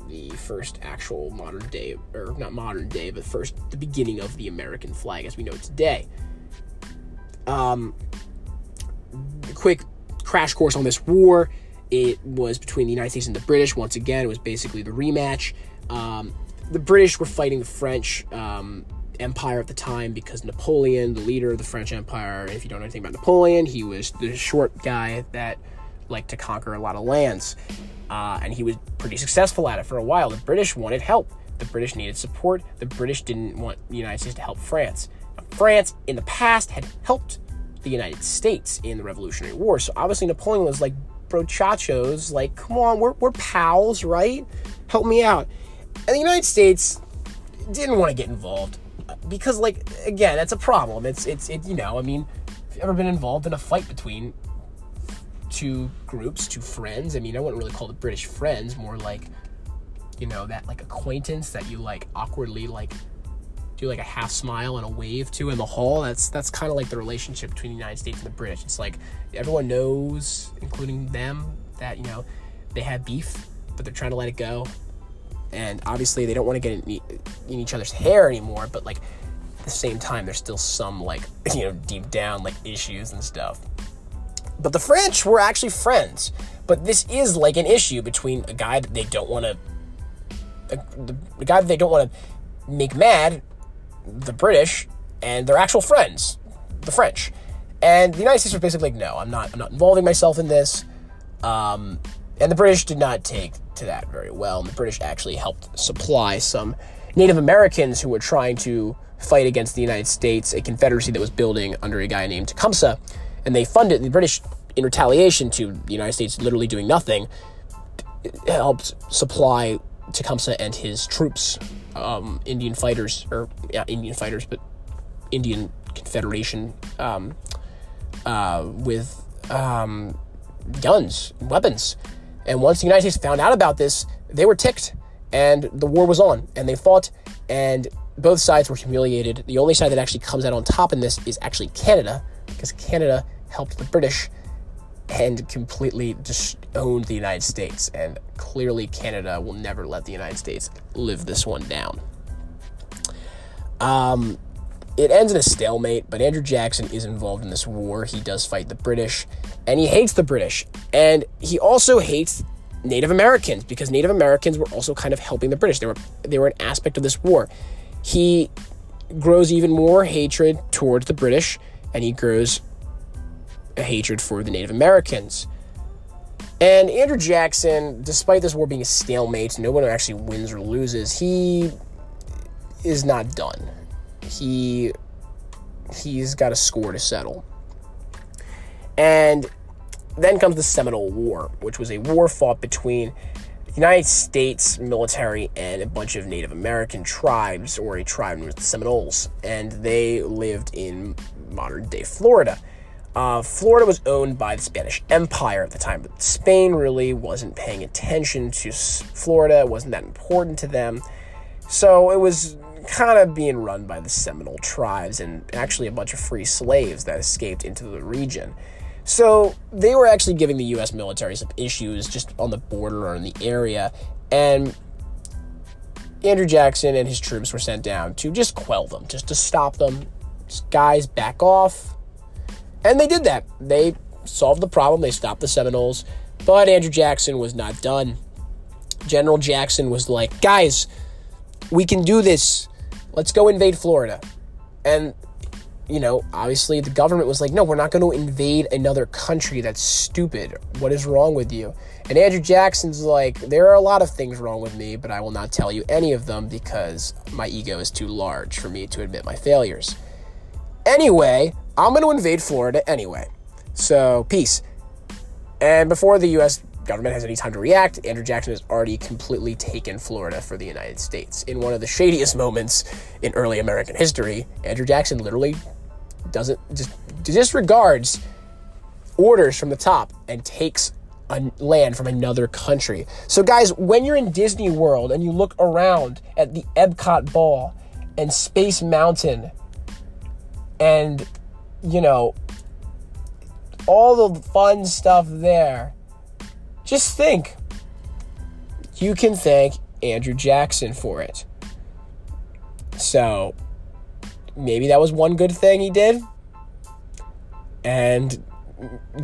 the first actual modern day, or not modern day, but first the beginning of the American flag as we know it today. Um, quick crash course on this war. It was between the United States and the British. Once again, it was basically the rematch. Um, the British were fighting the French um, Empire at the time because Napoleon, the leader of the French Empire, if you don't know anything about Napoleon, he was the short guy that liked to conquer a lot of lands. Uh, and he was pretty successful at it for a while. The British wanted help. The British needed support. The British didn't want the United States to help France. Now, France, in the past, had helped the United States in the Revolutionary War. So obviously, Napoleon was like, bro, chachos, like, come on, we're, we're pals, right? Help me out. And the United States didn't want to get involved because, like, again, that's a problem. It's, it's, it, you know, I mean, have you ever been involved in a fight between two groups, to friends? I mean, I wouldn't really call the British friends, more like, you know, that like acquaintance that you like awkwardly like do like a half smile and a wave to in the hall. That's that's kind of like the relationship between the United States and the British. It's like everyone knows, including them, that you know they have beef, but they're trying to let it go. And obviously, they don't want to get in, in each other's hair anymore. But like at the same time, there's still some like you know deep down like issues and stuff. But the French were actually friends. But this is like an issue between a guy that they don't want to, the, the guy that they don't want to make mad the British and their actual friends, the French. And the United States was basically like, no, I'm not, I'm not involving myself in this. Um, and the British did not take to that very well. And the British actually helped supply some Native Americans who were trying to fight against the United States, a confederacy that was building under a guy named Tecumseh. And they funded the British in retaliation to the United States literally doing nothing, helped supply Tecumseh and his troops, um, Indian fighters, or yeah, Indian fighters, but Indian Confederation, um, uh, with um, guns, weapons. And once the United States found out about this, they were ticked, and the war was on, and they fought, and both sides were humiliated. The only side that actually comes out on top in this is actually Canada, because Canada helped the British and completely just owned the United States. And clearly, Canada will never let the United States live this one down. Um, it ends in a stalemate, but Andrew Jackson is involved in this war. He does fight the British, and he hates the British. And he also hates Native Americans because Native Americans were also kind of helping the British. They were they were an aspect of this war. He grows even more hatred towards the British, and he grows a hatred for the Native Americans. And Andrew Jackson, despite this war being a stalemate, no one actually wins or loses, he is not done. He he's got a score to settle. And then comes the Seminole War, which was a war fought between the United States military and a bunch of Native American tribes, or a tribe known as the Seminoles, and they lived in modern day Florida. Uh, Florida was owned by the Spanish Empire at the time, but Spain really wasn't paying attention to Florida. It wasn't that important to them. So it was kind of being run by the Seminole tribes and actually a bunch of free slaves that escaped into the region. So they were actually giving the U.S. military some issues just on the border or in the area. And Andrew Jackson and his troops were sent down to just quell them, just to stop them. Guys, back off and they did that. They solved the problem. They stopped the Seminoles. But Andrew Jackson was not done. General Jackson was like, guys, we can do this. Let's go invade Florida. And, you know, obviously the government was like, no, we're not going to invade another country. That's stupid. What is wrong with you? And Andrew Jackson's like, there are a lot of things wrong with me, but I will not tell you any of them because my ego is too large for me to admit my failures. Anyway, I'm going to invade Florida anyway. So, peace. And before the U.S. government has any time to react, Andrew Jackson has already completely taken Florida for the United States. In one of the shadiest moments in early American history, Andrew Jackson literally doesn't just disregards orders from the top and takes land from another country. So, guys, when you're in Disney World and you look around at the Epcot Ball and Space Mountain and you know, all the fun stuff there. Just think you can thank Andrew Jackson for it. So maybe that was one good thing he did. And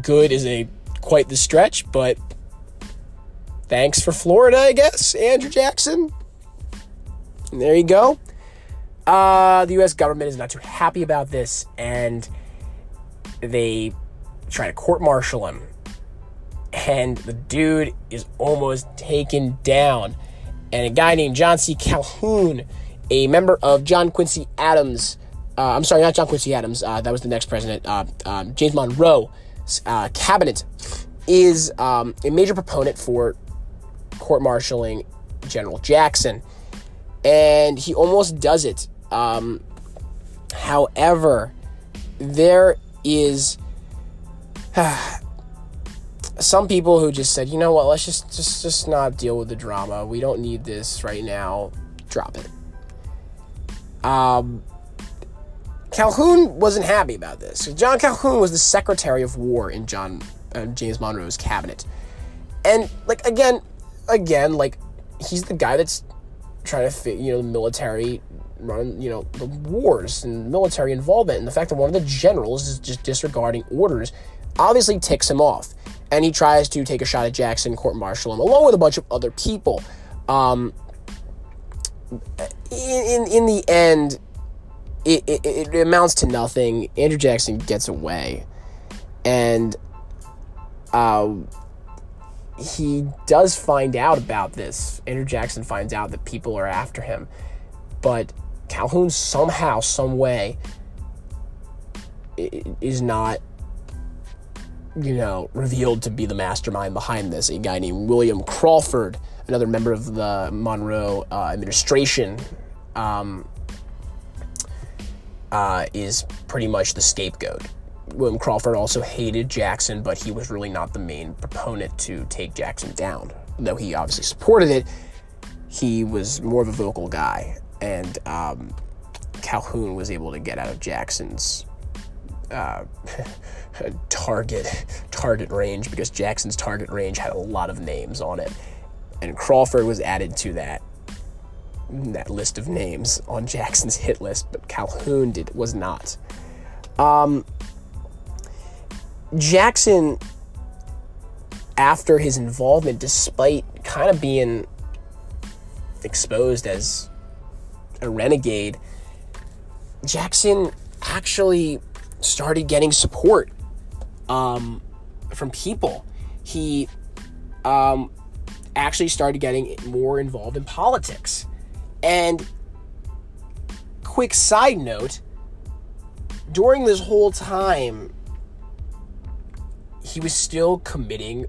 good is a quite the stretch, but thanks for Florida, I guess, Andrew Jackson. And there you go. Uh, the U.S. government is not too happy about this, and they try to court martial him. And the dude is almost taken down. And a guy named John C. Calhoun, a member of John Quincy Adams, uh, I'm sorry, not John Quincy Adams, uh, that was the next president, uh, um, James Monroe uh, cabinet, is um, a major proponent for court martialing General Jackson. And he almost does it. Um, however, there is some people who just said, you know what, let's just just just not deal with the drama. We don't need this right now. Drop it. Um, Calhoun wasn't happy about this. John Calhoun was the Secretary of War in John uh, James Monroe's cabinet, and like again, again, like he's the guy that's trying to fit, you know, the military run, you know, the wars and military involvement, and the fact that one of the generals is just disregarding orders obviously ticks him off and he tries to take a shot at Jackson, court martial him, along with a bunch of other people. Um, in, in, in the end, it, it, it amounts to nothing. Andrew Jackson gets away, and uh, he does find out about this. Andrew Jackson finds out that people are after him, but Calhoun somehow, some way, is not you know, revealed to be the mastermind behind this, a guy named William Crawford, another member of the Monroe uh, administration, um, uh, is pretty much the scapegoat. William Crawford also hated Jackson, but he was really not the main proponent to take Jackson down. Though he obviously supported it, he was more of a vocal guy, and um, Calhoun was able to get out of Jackson's uh, target target range because Jackson's target range had a lot of names on it, and Crawford was added to that that list of names on Jackson's hit list, but Calhoun did was not. Um, Jackson, after his involvement, despite kind of being exposed as a renegade, Jackson actually started getting support um, from people. He um, actually started getting more involved in politics. And quick side note during this whole time, he was still committing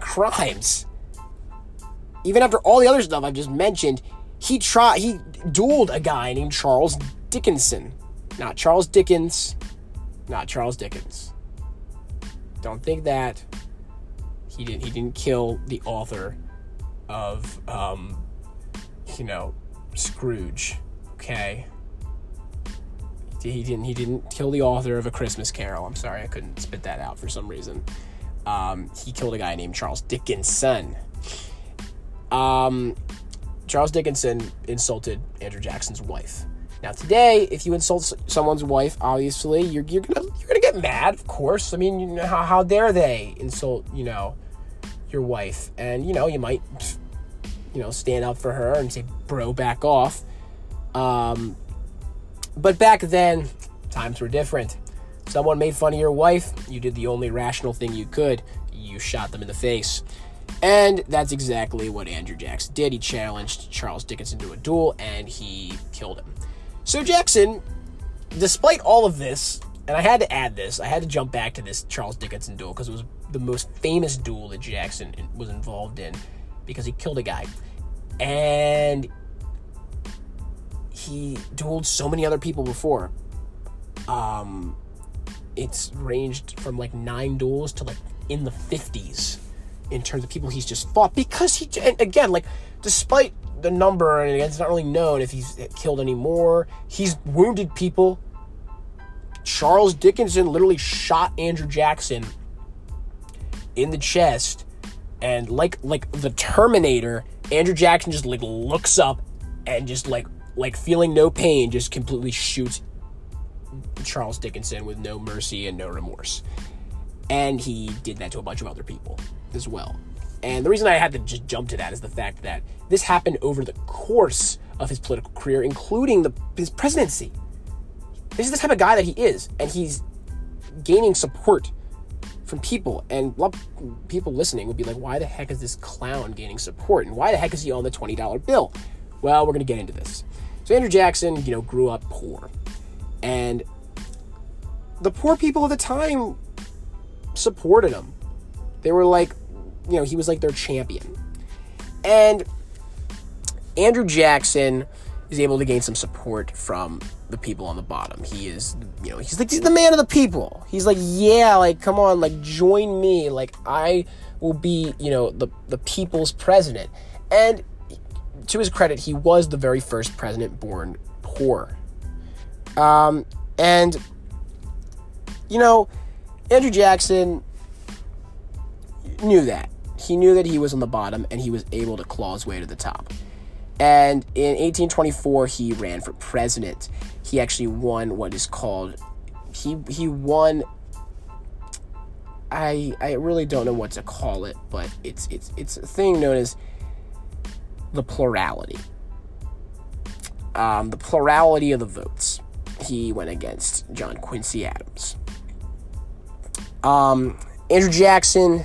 crimes. Even after all the other stuff I've just mentioned, he tried he dueled a guy named Charles Dickinson. Not Charles Dickens, not Charles Dickens. Don't think that he didn't he didn't kill the author of um, you know Scrooge. Okay. He didn't he didn't kill the author of A Christmas Carol. I'm sorry I couldn't spit that out for some reason. Um, he killed a guy named Charles Dickinson. Um, Charles Dickinson insulted Andrew Jackson's wife. Now today, if you insult someone's wife, obviously you're, you're gonna you're gonna get mad, of course. I mean, you know, how how dare they insult you know your wife? And you know you might you know stand up for her and say, "Bro, back off." Um, but back then, times were different. Someone made fun of your wife, you did the only rational thing you could. You shot them in the face. And that's exactly what Andrew Jackson did. He challenged Charles Dickinson to a duel and he killed him. So Jackson, despite all of this, and I had to add this, I had to jump back to this Charles Dickinson duel because it was the most famous duel that Jackson was involved in because he killed a guy. And he dueled so many other people before. Um, it's ranged from like nine duels to like in the 50s in terms of people he's just fought because he, again, like, despite the number, and it's not really known if he's killed any more. He's wounded people. Charles Dickinson literally shot Andrew Jackson in the chest, and like like the Terminator, Andrew Jackson just like looks up and just like like feeling no pain, just completely shoots Charles Dickinson with no mercy and no remorse. And he did that to a bunch of other people as well. And the reason I had to just jump to that is the fact that this happened over the course of his political career, including the, his presidency. This is the type of guy that he is, and he's gaining support from people. And people listening would be like, why the heck is this clown gaining support? And why the heck is he on the $20 bill? Well, we're going to get into this. So, Andrew Jackson, you know, grew up poor. And the poor people of the time supported him. They were like, you know, he was like their champion. And Andrew Jackson is able to gain some support from the people on the bottom. He is, you know, he's like he's the man of the people. He's like, yeah, like come on, like join me. Like I will be, you know, the the people's president. And to his credit, he was the very first president born poor. Um, and you know, Andrew Jackson knew that. He knew that he was on the bottom and he was able to claw his way to the top. And in 1824, he ran for president. He actually won what is called he he won. I I really don't know what to call it, but it's it's it's a thing known as the plurality. Um, the plurality of the votes. He went against John Quincy Adams. Um, Andrew Jackson.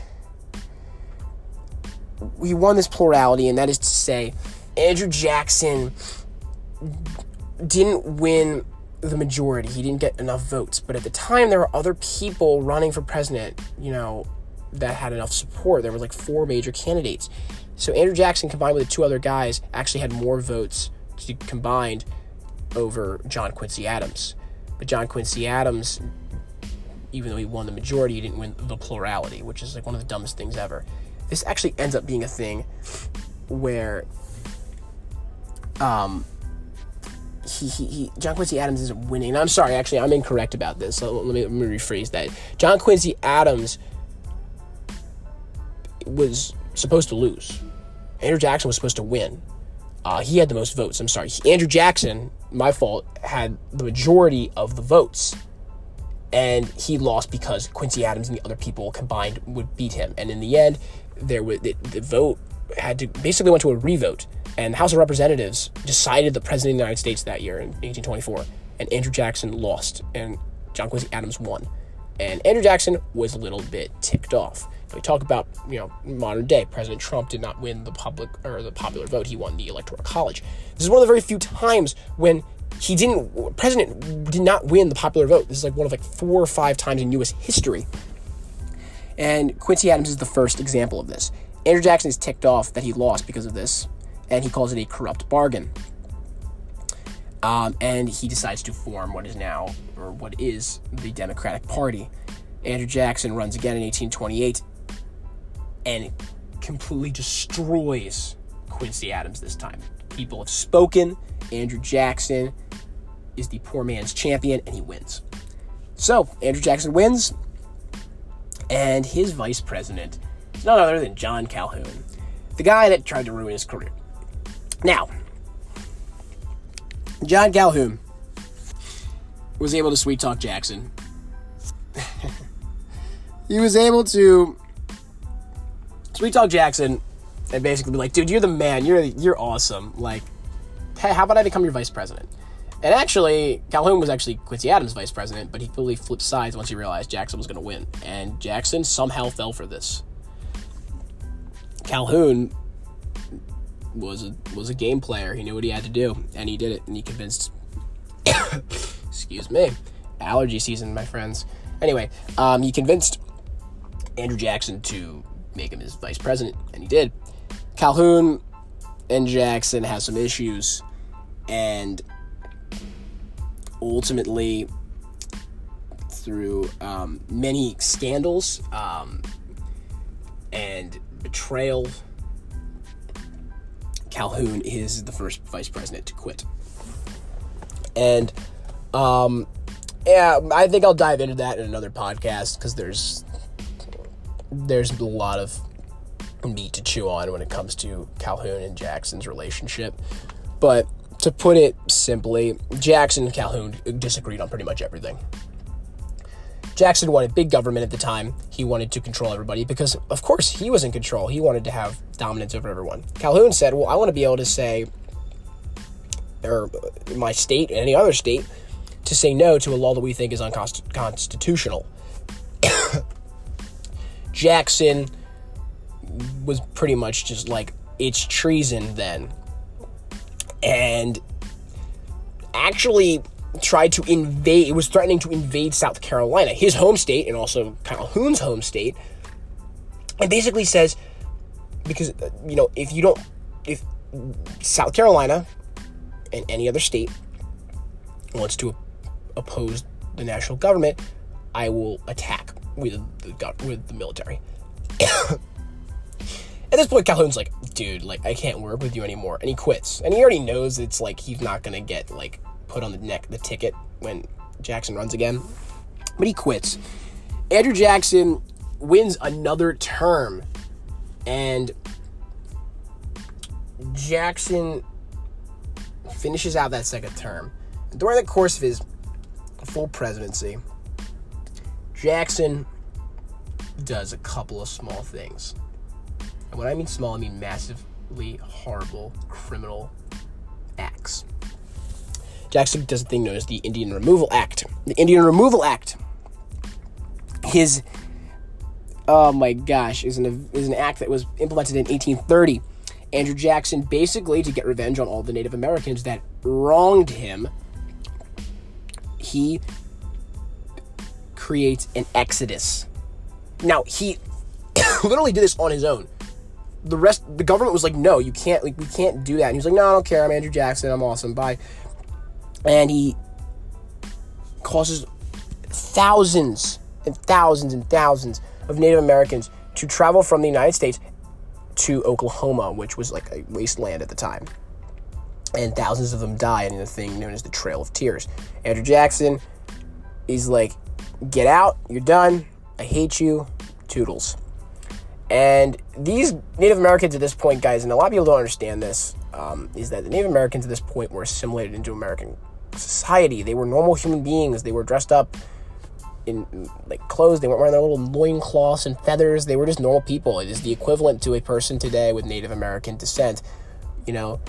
He won this plurality, and that is to say, Andrew Jackson didn't win the majority. He didn't get enough votes. But at the time, there were other people running for president, you know, that had enough support. There were like four major candidates. So Andrew Jackson, combined with the two other guys, actually had more votes combined over John Quincy Adams. But John Quincy Adams, even though he won the majority, he didn't win the plurality, which is like one of the dumbest things ever. This actually ends up being a thing where um, he, he, he, John Quincy Adams isn't winning. I'm sorry, actually, I'm incorrect about this. So let me, let me rephrase that. John Quincy Adams was supposed to lose. Andrew Jackson was supposed to win. Uh, he had the most votes. I'm sorry. Andrew Jackson, my fault, had the majority of the votes. And he lost because Quincy Adams and the other people combined would beat him. And in the end, there was the, the vote had to basically went to a revote and the House of Representatives decided the President of the United States that year in 1824. And Andrew Jackson lost, and John Quincy Adams won. And Andrew Jackson was a little bit ticked off. We talk about you know modern day. President Trump did not win the public or the popular vote. He won the electoral college. This is one of the very few times when he didn't. President did not win the popular vote. This is like one of like four or five times in U.S. history. And Quincy Adams is the first example of this. Andrew Jackson is ticked off that he lost because of this, and he calls it a corrupt bargain. Um, and he decides to form what is now, or what is, the Democratic Party. Andrew Jackson runs again in 1828 and completely destroys Quincy Adams this time. People have spoken. Andrew Jackson is the poor man's champion, and he wins. So, Andrew Jackson wins, and his vice president is none other than John Calhoun, the guy that tried to ruin his career. Now, John Calhoun was able to sweet talk Jackson. he was able to sweet talk Jackson and basically be like, "Dude, you're the man. You're you're awesome. Like, hey, how about I become your vice president?" And actually, Calhoun was actually Quincy Adams' vice president, but he fully flipped sides once he realized Jackson was going to win, and Jackson somehow fell for this. Calhoun was a, was a game player. He knew what he had to do, and he did it. And he convinced. excuse me, allergy season, my friends. Anyway, um, he convinced Andrew Jackson to make him his vice president, and he did. Calhoun and Jackson have some issues, and ultimately, through um, many scandals um, and betrayal Calhoun is the first vice president to quit. And um, yeah, I think I'll dive into that in another podcast because there's there's a lot of meat to chew on when it comes to Calhoun and Jackson's relationship. But to put it simply, Jackson and Calhoun disagreed on pretty much everything. Jackson wanted big government at the time. He wanted to control everybody because, of course, he was in control. He wanted to have dominance over everyone. Calhoun said, Well, I want to be able to say, or my state any other state, to say no to a law that we think is unconstitutional. Jackson was pretty much just like, it's treason then. And actually tried to invade, it was threatening to invade South Carolina, his home state, and also Calhoun's home state. And basically says, because, uh, you know, if you don't, if South Carolina and any other state wants to oppose the national government, I will attack with the with the military. At this point, Calhoun's like, dude, like I can't work with you anymore, and he quits. And he already knows it's like he's not gonna get like put on the neck the ticket when Jackson runs again, but he quits. Andrew Jackson wins another term, and Jackson finishes out that second term. During the course of his full presidency, Jackson does a couple of small things. And when I mean small, I mean massively horrible criminal acts. Jackson does a thing known as the Indian Removal Act. The Indian Removal Act, his, oh my gosh, is an, is an act that was implemented in 1830. Andrew Jackson, basically to get revenge on all the Native Americans that wronged him, he creates an exodus. Now, he literally did this on his own. The rest, the government was like, no, you can't, like, we can't do that. And he was like, no, I don't care. I'm Andrew Jackson. I'm awesome. Bye. And he causes thousands and thousands and thousands of Native Americans to travel from the United States to Oklahoma, which was like a wasteland at the time. And thousands of them died in a thing known as the Trail of Tears. Andrew Jackson is like, get out, you're done, I hate you, toodles. And these Native Americans at this point, guys, and a lot of people don't understand this, um, is that the Native Americans at this point were assimilated into American society. They were normal human beings. They were dressed up in like clothes. They weren't wearing their little loincloths and feathers. They were just normal people. It is the equivalent to a person today with Native American descent, you know,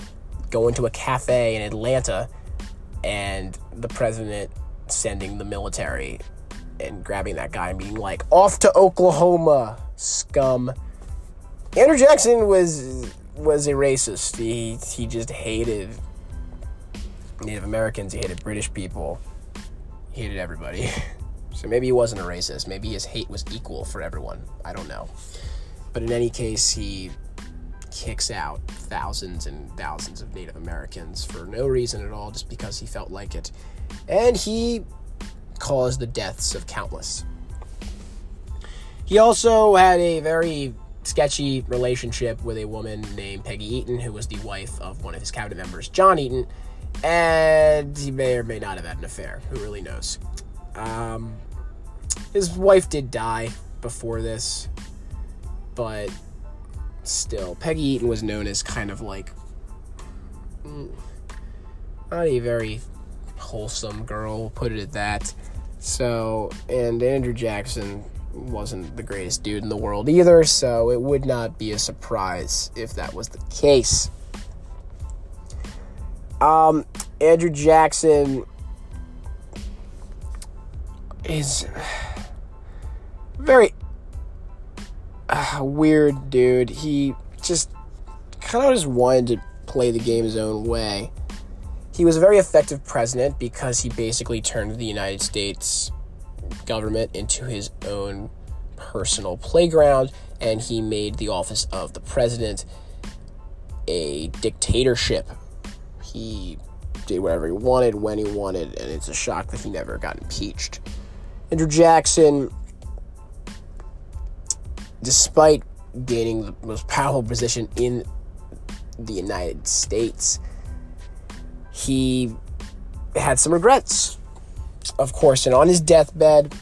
going to a cafe in Atlanta and the president sending the military and grabbing that guy and being like, off to Oklahoma, scum. Andrew Jackson was was a racist. He he just hated Native Americans, he hated British people, he hated everybody. So maybe he wasn't a racist. Maybe his hate was equal for everyone. I don't know. But in any case, he kicks out thousands and thousands of Native Americans for no reason at all, just because he felt like it. And he caused the deaths of countless. He also had a very sketchy relationship with a woman named Peggy Eaton, who was the wife of one of his cabinet members, John Eaton, and he may or may not have had an affair. Who really knows? Um, his wife did die before this, but still, Peggy Eaton was known as kind of like mm, not a very wholesome girl, put it at that. So, and Andrew Jackson wasn't the greatest dude in the world either, so it would not be a surprise if that was the case. Um, Andrew Jackson is very uh, weird dude. He just kind of just wanted to play the game his own way. He was a very effective president because he basically turned the United States government into his own personal playground and he made the office of the president a dictatorship. He did whatever he wanted when he wanted, and it's a shock that he never got impeached. Andrew Jackson despite gaining the most powerful position in the United States, he had some regrets, of course. And on his deathbed,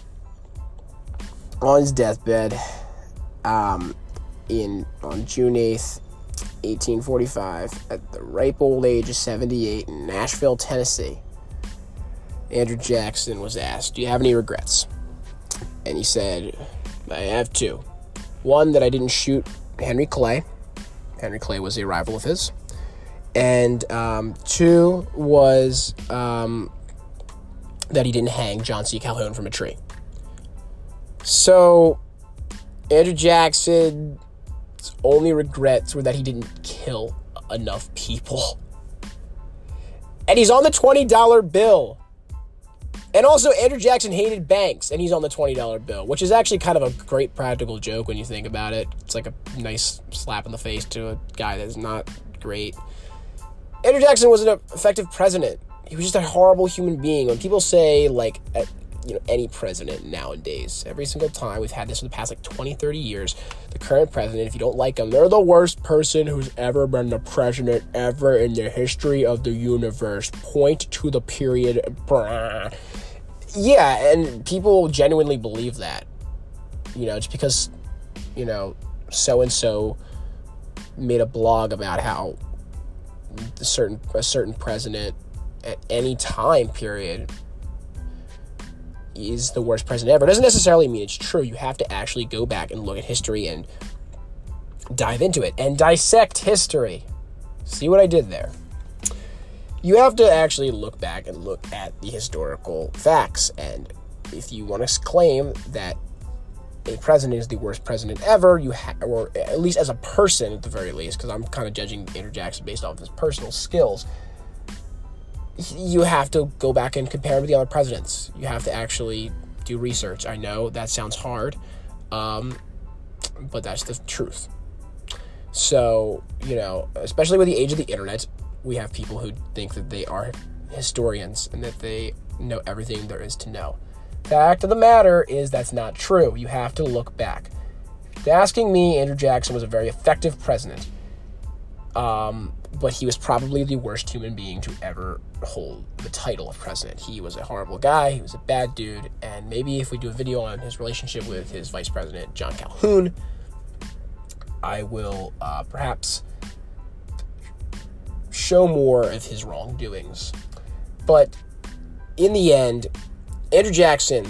on his deathbed, um, in on June eighth, eighteen forty-five, at the ripe old age of seventy-eight in Nashville, Tennessee, Andrew Jackson was asked, "Do you have any regrets?" And he said, "I have two. One, that I didn't shoot Henry Clay. Henry Clay was a rival of his. And um, two was um, that he didn't hang John C. Calhoun from a tree. So, Andrew Jackson's only regrets were that he didn't kill enough people. And he's on the $20 bill. And also, Andrew Jackson hated banks, and he's on the $20 bill, which is actually kind of a great practical joke when you think about it. It's like a nice slap in the face to a guy that's not great. Andrew Jackson was an effective president. He was just a horrible human being. When people say, like, you know, any president nowadays, every single time, we've had this for the past, like, 20, 30 years, the current president, if you don't like them, they're the worst person who's ever been the president ever in the history of the universe. Point to the period. Yeah, and people genuinely believe that. You know, just because, you know, so and so made a blog about how a certain a certain president at any time period is the worst president ever. It doesn't necessarily mean it's true. You have to actually go back and look at history and dive into it and dissect history. See what I did there? You have to actually look back and look at the historical facts. And if you want to claim that a president is the worst president ever, you ha- or at least as a person at the very least, because I'm kind of judging Andrew Jackson based off of his personal skills. You have to go back and compare with the other presidents. You have to actually do research. I know that sounds hard, um, but that's the truth. So, you know, especially with the age of the internet, we have people who think that they are historians and that they know everything there is to know. Fact of the matter is that's not true. You have to look back. Asking me, Andrew Jackson was a very effective president, um, but he was probably the worst human being to ever hold the title of president. He was a horrible guy. He was a bad dude. And maybe if we do a video on his relationship with his vice president, John Calhoun, I will uh, perhaps show more of his wrongdoings. But in the end, Andrew Jackson,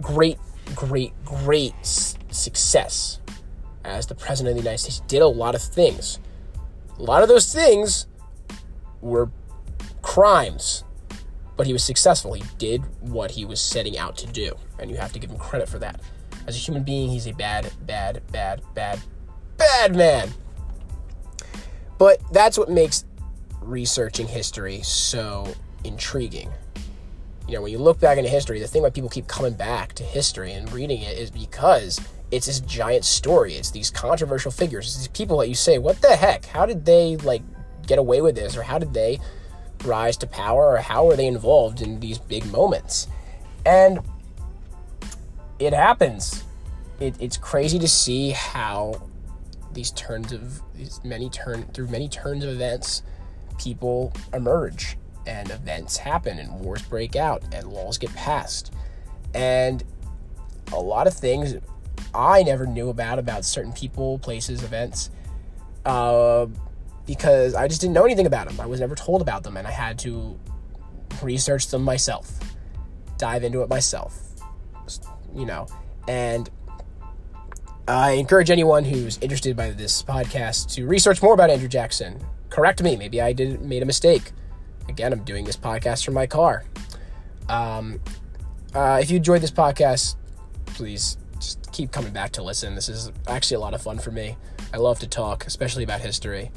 great, great, great success as the president of the United States, did a lot of things. A lot of those things were crimes, but he was successful. He did what he was setting out to do, and you have to give him credit for that. As a human being, he's a bad, bad, bad, bad, bad man. But that's what makes researching history so intriguing you know, when you look back into history, the thing why people keep coming back to history and reading it is because it's this giant story. It's these controversial figures. It's these people that you say, what the heck? How did they like get away with this? Or how did they rise to power? Or how were they involved in these big moments? And it happens. It, it's crazy to see how these turns of these many turn through many turns of events, people emerge and events happen and wars break out and laws get passed. And a lot of things I never knew about about certain people, places, events, uh, because I just didn't know anything about them. I was never told about them, and I had to research them myself, dive into it myself, you know. And I encourage anyone who's interested by this podcast to research more about Andrew Jackson. Correct me, maybe I did made a mistake. Again, I'm doing this podcast from my car. Um, uh, if you enjoyed this podcast, please just keep coming back to listen. This is actually a lot of fun for me. I love to talk, especially about history.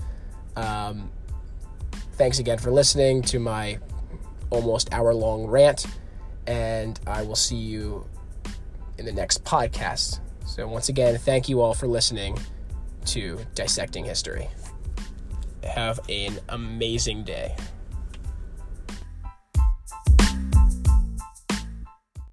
Um, thanks again for listening to my almost hour long rant, and I will see you in the next podcast. So, once again, thank you all for listening to Dissecting History. Have an amazing day.